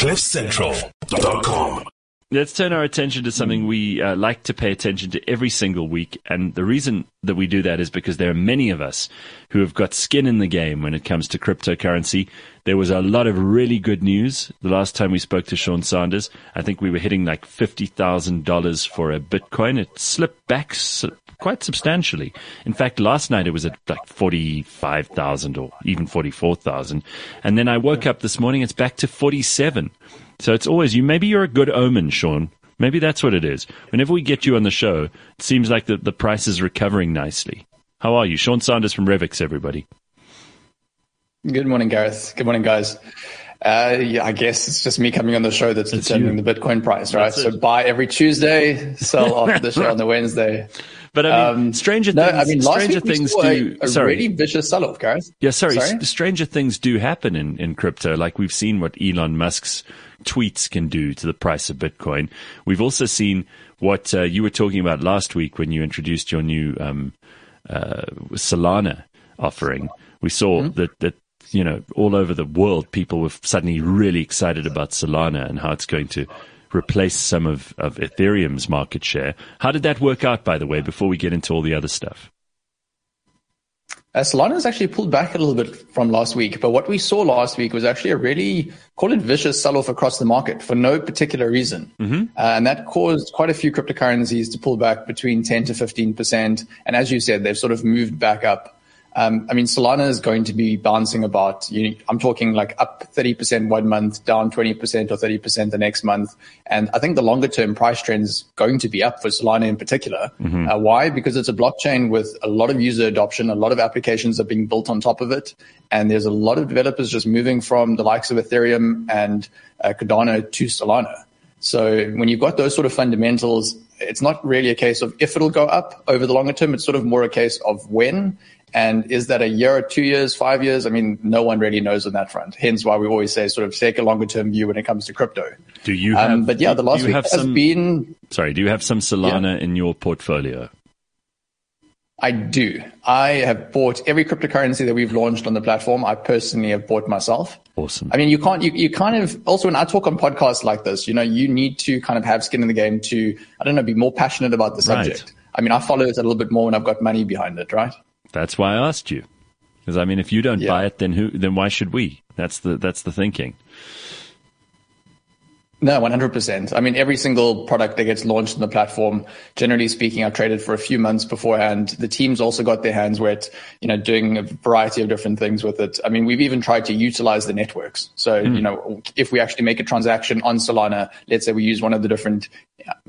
CliffCentral.com. Let's turn our attention to something we uh, like to pay attention to every single week. And the reason that we do that is because there are many of us who have got skin in the game when it comes to cryptocurrency. There was a lot of really good news the last time we spoke to Sean Sanders. I think we were hitting like $50,000 for a Bitcoin. It slipped back quite substantially. In fact, last night it was at like 45,000 or even 44,000. And then I woke up this morning, it's back to 47. So it's always you. Maybe you're a good omen, Sean. Maybe that's what it is. Whenever we get you on the show, it seems like the, the price is recovering nicely. How are you? Sean Sanders from Revix, everybody. Good morning, Gareth. Good morning, guys. Uh, yeah, I guess it's just me coming on the show that's, determining you. the Bitcoin price, right? so buy every Tuesday, sell after the show on the Wednesday. But I mean, um, stranger things. No, I mean, stranger things do. A, a sorry, really vicious sell-off, Gareth. Yeah, sorry, sorry? Stranger things do happen in in crypto. Like we've seen what Elon Musk's tweets can do to the price of Bitcoin. We've also seen what uh, you were talking about last week when you introduced your new um, uh, Solana offering. We saw mm-hmm. that that you know all over the world people were suddenly really excited about Solana and how it's going to replace some of, of Ethereum's market share. How did that work out, by the way, before we get into all the other stuff? Uh, Solana has actually pulled back a little bit from last week, but what we saw last week was actually a really, call it vicious sell-off across the market for no particular reason. Mm-hmm. Uh, and that caused quite a few cryptocurrencies to pull back between 10 to 15%. And as you said, they've sort of moved back up um, I mean, Solana is going to be bouncing about. You know, I'm talking like up 30% one month, down 20% or 30% the next month. And I think the longer term price trend is going to be up for Solana in particular. Mm-hmm. Uh, why? Because it's a blockchain with a lot of user adoption. A lot of applications are being built on top of it. And there's a lot of developers just moving from the likes of Ethereum and uh, Cardano to Solana. So when you've got those sort of fundamentals, it's not really a case of if it'll go up over the longer term. It's sort of more a case of when and is that a year or two years, five years? I mean, no one really knows on that front. Hence why we always say sort of take a longer term view when it comes to crypto. Do you um, have, um, but yeah, the last week has some, been. Sorry, do you have some Solana yeah. in your portfolio? I do. I have bought every cryptocurrency that we've launched on the platform. I personally have bought myself. Awesome. I mean, you can't, you, you kind of, also when I talk on podcasts like this, you know, you need to kind of have skin in the game to, I don't know, be more passionate about the subject. Right. I mean, I follow it a little bit more when I've got money behind it, right? That's why I asked you. Because I mean, if you don't yeah. buy it, then who? Then why should we? That's the that's the thinking. No, 100%. I mean, every single product that gets launched on the platform, generally speaking, I've traded for a few months beforehand. The team's also got their hands wet, you know, doing a variety of different things with it. I mean, we've even tried to utilize the networks. So, mm. you know, if we actually make a transaction on Solana, let's say we use one of the different,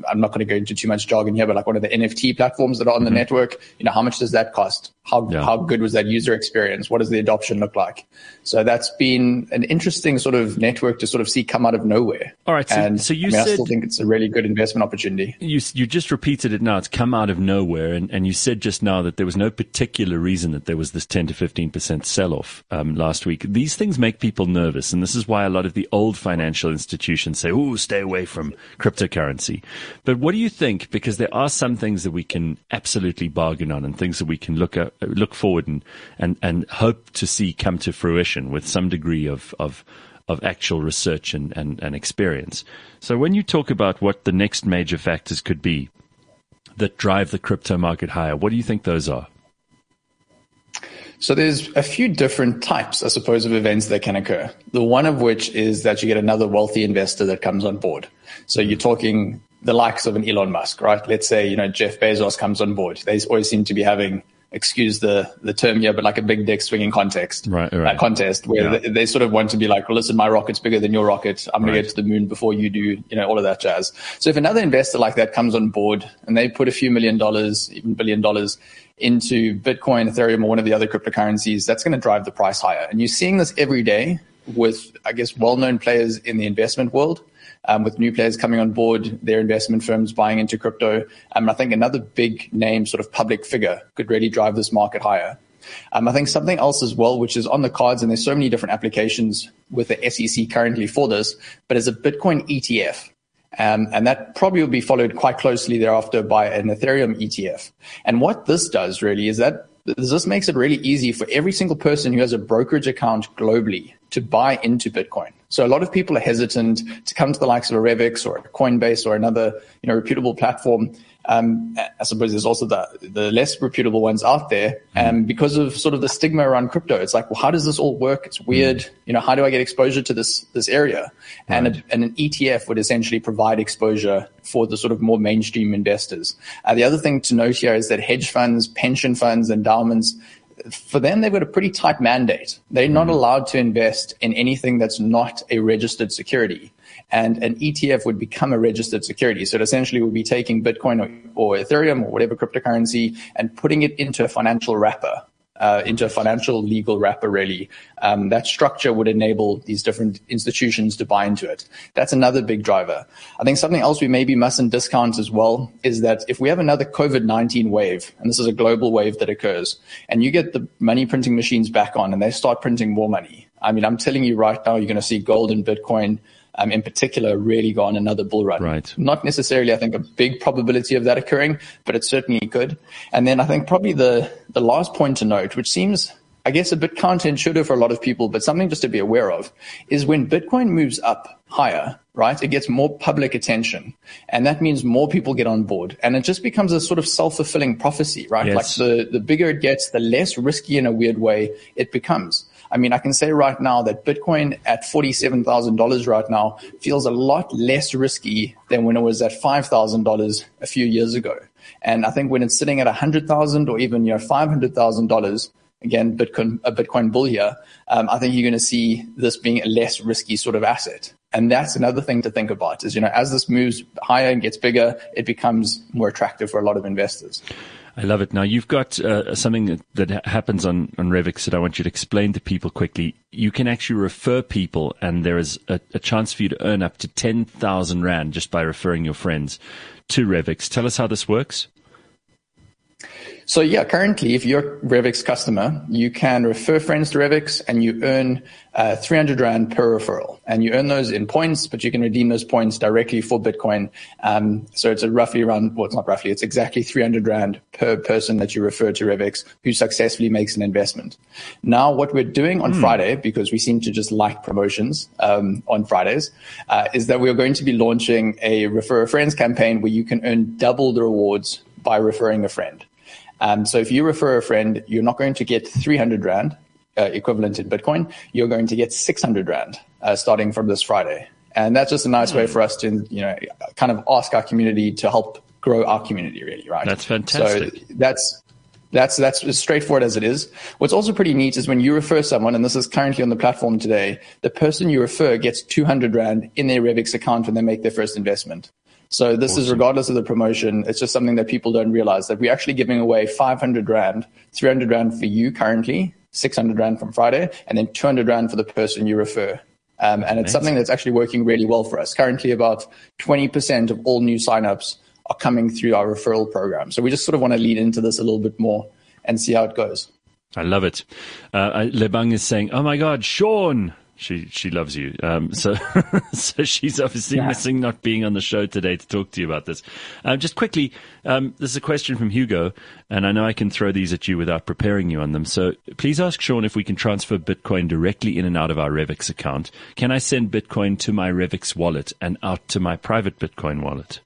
I'm not going to go into too much jargon here, but like one of the NFT platforms that are on mm-hmm. the network, you know, how much does that cost? How, yeah. how good was that user experience? What does the adoption look like? So that's been an interesting sort of network to sort of see come out of nowhere. All right. So, and so you I, mean, said, I still think it's a really good investment opportunity. You, you just repeated it now. It's come out of nowhere. And, and you said just now that there was no particular reason that there was this 10 to 15% sell off um, last week. These things make people nervous. And this is why a lot of the old financial institutions say, oh, stay away from cryptocurrency. But what do you think? Because there are some things that we can absolutely bargain on and things that we can look at, look forward and, and, and hope to see come to fruition with some degree of, of, of actual research and, and, and experience. So when you talk about what the next major factors could be that drive the crypto market higher, what do you think those are? So there's a few different types, I suppose, of events that can occur. The one of which is that you get another wealthy investor that comes on board. So you're mm-hmm. talking the likes of an Elon Musk, right? Let's say, you know, Jeff Bezos comes on board. They always seem to be having excuse the the term here, but like a big dick swinging context, right? right. Uh, contest where yeah. they, they, sort of want to be like, well, listen, my rocket's bigger than your rocket. I'm going right. to get to the moon before you do, you know, all of that jazz. So if another investor like that comes on board and they put a few million dollars, even billion dollars into Bitcoin, Ethereum, or one of the other cryptocurrencies, that's going to drive the price higher. And you're seeing this every day with, I guess, well-known players in the investment world um, with new players coming on board, their investment firms buying into crypto. Um, I think another big name, sort of public figure, could really drive this market higher. Um, I think something else as well, which is on the cards, and there's so many different applications with the SEC currently for this, but as a Bitcoin ETF. Um, and that probably will be followed quite closely thereafter by an Ethereum ETF. And what this does really is that this makes it really easy for every single person who has a brokerage account globally to buy into Bitcoin. So a lot of people are hesitant to come to the likes of a Revix or a Coinbase or another, you know, reputable platform um, I suppose there's also the, the less reputable ones out there. Um, because of sort of the stigma around crypto, it's like, well, how does this all work? It's weird. Mm. You know, how do I get exposure to this, this area? Right. And, a, and an ETF would essentially provide exposure for the sort of more mainstream investors. Uh, the other thing to note here is that hedge funds, pension funds, endowments, for them, they've got a pretty tight mandate. They're not mm. allowed to invest in anything that's not a registered security and an ETF would become a registered security. So it essentially would be taking Bitcoin or, or Ethereum or whatever cryptocurrency and putting it into a financial wrapper. Uh, into a financial legal wrapper, really. Um, that structure would enable these different institutions to buy into it. That's another big driver. I think something else we maybe mustn't discount as well is that if we have another COVID-19 wave, and this is a global wave that occurs, and you get the money printing machines back on and they start printing more money, I mean, I'm telling you right now, you're going to see gold and Bitcoin um, in particular really go on another bull run. Right. Not necessarily, I think, a big probability of that occurring, but it certainly could. And then I think probably the, the last point to note, which seems, I guess, a bit counterintuitive for a lot of people, but something just to be aware of, is when Bitcoin moves up higher, right? It gets more public attention. And that means more people get on board. And it just becomes a sort of self-fulfilling prophecy, right? Yes. Like the, the bigger it gets, the less risky in a weird way it becomes. I mean, I can say right now that Bitcoin at $47,000 right now feels a lot less risky than when it was at $5,000 a few years ago. And I think when it's sitting at 100,000 or even, you know, $500,000, again, Bitcoin, a Bitcoin bull here, um, I think you're going to see this being a less risky sort of asset. And that's another thing to think about is, you know, as this moves higher and gets bigger, it becomes more attractive for a lot of investors. I love it. Now you've got uh, something that happens on, on Revix that I want you to explain to people quickly. You can actually refer people and there is a, a chance for you to earn up to 10,000 Rand just by referring your friends to Revix. Tell us how this works. So yeah, currently, if you're a Revix customer, you can refer friends to Revix and you earn uh, 300 Rand per referral. And you earn those in points, but you can redeem those points directly for Bitcoin. Um, so it's a roughly around, well, it's not roughly, it's exactly 300 Rand per person that you refer to Revix who successfully makes an investment. Now, what we're doing on mm. Friday, because we seem to just like promotions um, on Fridays, uh, is that we're going to be launching a refer a friends campaign where you can earn double the rewards by referring a friend. Um, so if you refer a friend, you're not going to get 300 Rand uh, equivalent in Bitcoin. You're going to get 600 Rand uh, starting from this Friday. And that's just a nice way hmm. for us to, you know, kind of ask our community to help grow our community really, right? That's fantastic. So that's, that's, that's as straightforward as it is. What's also pretty neat is when you refer someone, and this is currently on the platform today, the person you refer gets 200 Rand in their Revix account when they make their first investment. So this awesome. is regardless of the promotion. It's just something that people don't realize that we're actually giving away 500 Rand, 300 Rand for you currently, 600 Rand from Friday, and then 200 Rand for the person you refer. Um, and it's something that's actually working really well for us. Currently, about 20% of all new signups are coming through our referral program. So we just sort of want to lead into this a little bit more and see how it goes. I love it. Uh, Lebang is saying, "Oh my God, Sean!" She she loves you. Um, so so she's obviously yeah. missing not being on the show today to talk to you about this. Um, just quickly, um, there's a question from Hugo, and I know I can throw these at you without preparing you on them. So please ask Sean if we can transfer Bitcoin directly in and out of our Revix account. Can I send Bitcoin to my Revix wallet and out to my private Bitcoin wallet?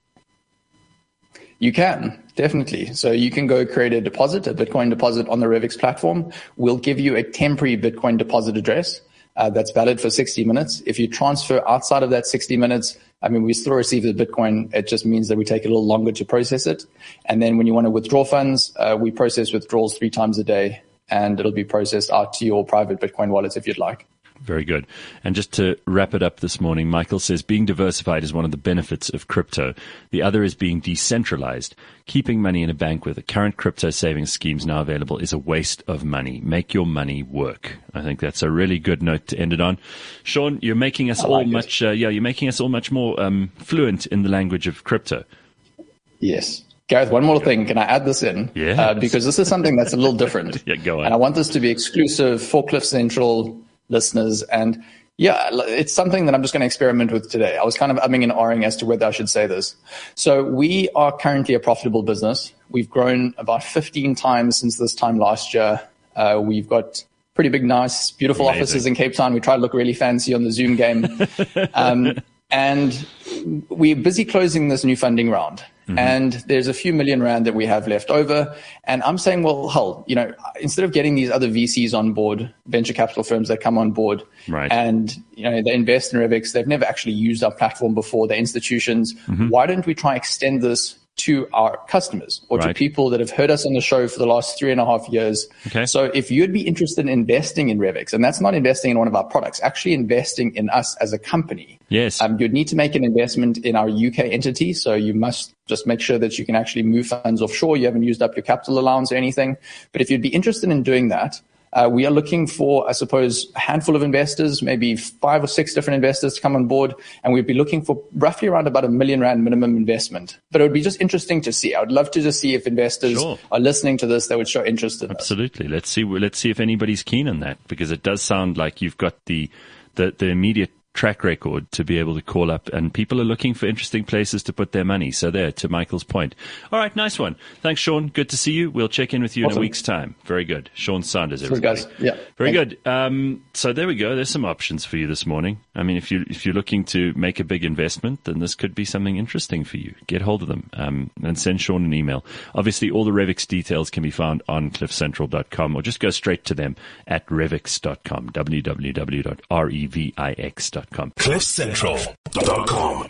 You can, definitely. So you can go create a deposit, a Bitcoin deposit on the Revix platform. We'll give you a temporary Bitcoin deposit address uh, that's valid for 60 minutes. If you transfer outside of that 60 minutes, I mean, we still receive the Bitcoin. It just means that we take a little longer to process it. And then when you want to withdraw funds, uh, we process withdrawals three times a day and it'll be processed out to your private Bitcoin wallet if you'd like. Very good. And just to wrap it up this morning, Michael says being diversified is one of the benefits of crypto. The other is being decentralized. Keeping money in a bank with the current crypto savings schemes now available is a waste of money. Make your money work. I think that's a really good note to end it on. Sean, you're making us all much, uh, yeah, you're making us all much more um, fluent in the language of crypto. Yes. Gareth, one more thing. Can I add this in? Yeah. Uh, because this is something that's a little different. yeah, go on. And I want this to be exclusive for Cliff Central listeners. And yeah, it's something that I'm just going to experiment with today. I was kind of umming and ahhing as to whether I should say this. So we are currently a profitable business. We've grown about 15 times since this time last year. Uh, we've got pretty big, nice, beautiful Amazing. offices in Cape Town. We try to look really fancy on the Zoom game. um, and we're busy closing this new funding round. Mm-hmm. And there's a few million rand that we have left over. And I'm saying, well, hold, you know, instead of getting these other VCs on board, venture capital firms that come on board, right. and you know they invest in Revix, they've never actually used our platform before. They're institutions. Mm-hmm. Why don't we try extend this to our customers or right. to people that have heard us on the show for the last three and a half years. Okay. So if you'd be interested in investing in Revix, and that's not investing in one of our products, actually investing in us as a company. Yes. Um, you'd need to make an investment in our UK entity. So you must just make sure that you can actually move funds offshore. You haven't used up your capital allowance or anything. But if you'd be interested in doing that, uh, we are looking for, I suppose, a handful of investors, maybe five or six different investors to come on board, and we'd be looking for roughly around about a million rand minimum investment. But it would be just interesting to see. I would love to just see if investors sure. are listening to this that would show interest in Absolutely. Us. Let's see. Let's see if anybody's keen on that because it does sound like you've got the the, the immediate track record to be able to call up and people are looking for interesting places to put their money. So there, to Michael's point. All right, nice one. Thanks, Sean. Good to see you. We'll check in with you awesome. in a week's time. Very good. Sean Sanders, everybody. Guys. Yeah. Very good. Um, so there we go. There's some options for you this morning. I mean, if you if you're looking to make a big investment, then this could be something interesting for you. Get hold of them um, and send Sean an email. Obviously, all the Revix details can be found on cliffcentral.com or just go straight to them at revix.com, www.revix.com. CliffCentral.com.